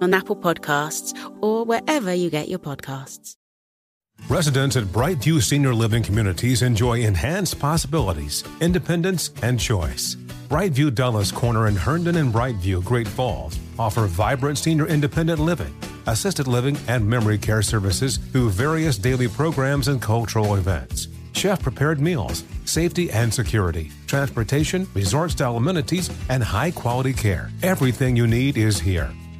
on Apple Podcasts, or wherever you get your podcasts. Residents at Brightview Senior Living Communities enjoy enhanced possibilities, independence, and choice. Brightview Dulles Corner in Herndon and Brightview, Great Falls, offer vibrant senior independent living, assisted living, and memory care services through various daily programs and cultural events. Chef prepared meals, safety and security, transportation, resort style amenities, and high quality care. Everything you need is here.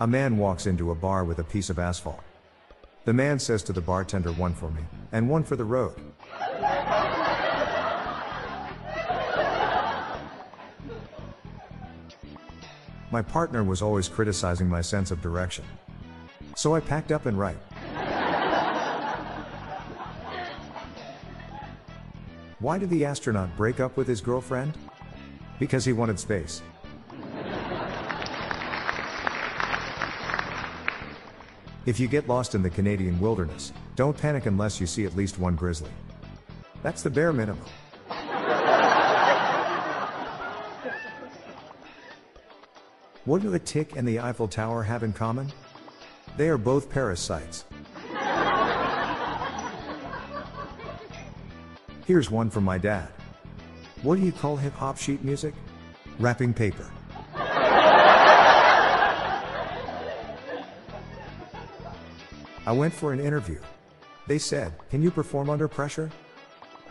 A man walks into a bar with a piece of asphalt. The man says to the bartender, One for me, and one for the road. My partner was always criticizing my sense of direction. So I packed up and right. Why did the astronaut break up with his girlfriend? Because he wanted space. If you get lost in the Canadian wilderness, don't panic unless you see at least one grizzly. That's the bare minimum. What do a tick and the Eiffel Tower have in common? They are both parasites. Here's one from my dad. What do you call hip hop sheet music? Wrapping paper. I went for an interview. They said, Can you perform under pressure?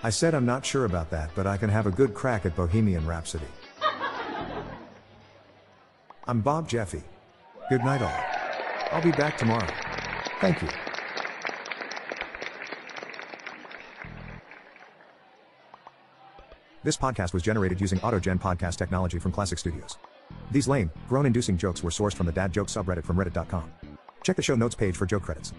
I said, I'm not sure about that, but I can have a good crack at Bohemian Rhapsody. I'm Bob Jeffy. Good night, all. I'll be back tomorrow. Thank you. This podcast was generated using AutoGen podcast technology from Classic Studios. These lame, groan inducing jokes were sourced from the dad joke subreddit from reddit.com. Check the show notes page for joke credits.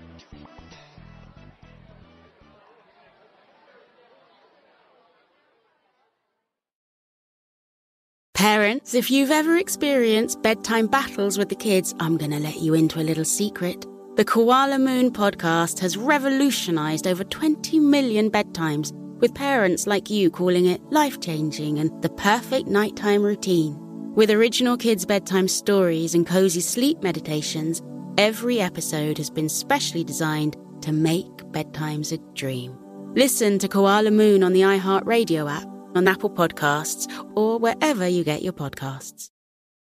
Parents, if you've ever experienced bedtime battles with the kids, I'm going to let you into a little secret. The Koala Moon podcast has revolutionized over 20 million bedtimes, with parents like you calling it life changing and the perfect nighttime routine. With original kids' bedtime stories and cozy sleep meditations, every episode has been specially designed to make bedtimes a dream. Listen to Koala Moon on the iHeartRadio app, on Apple Podcasts, or wherever you get your podcasts.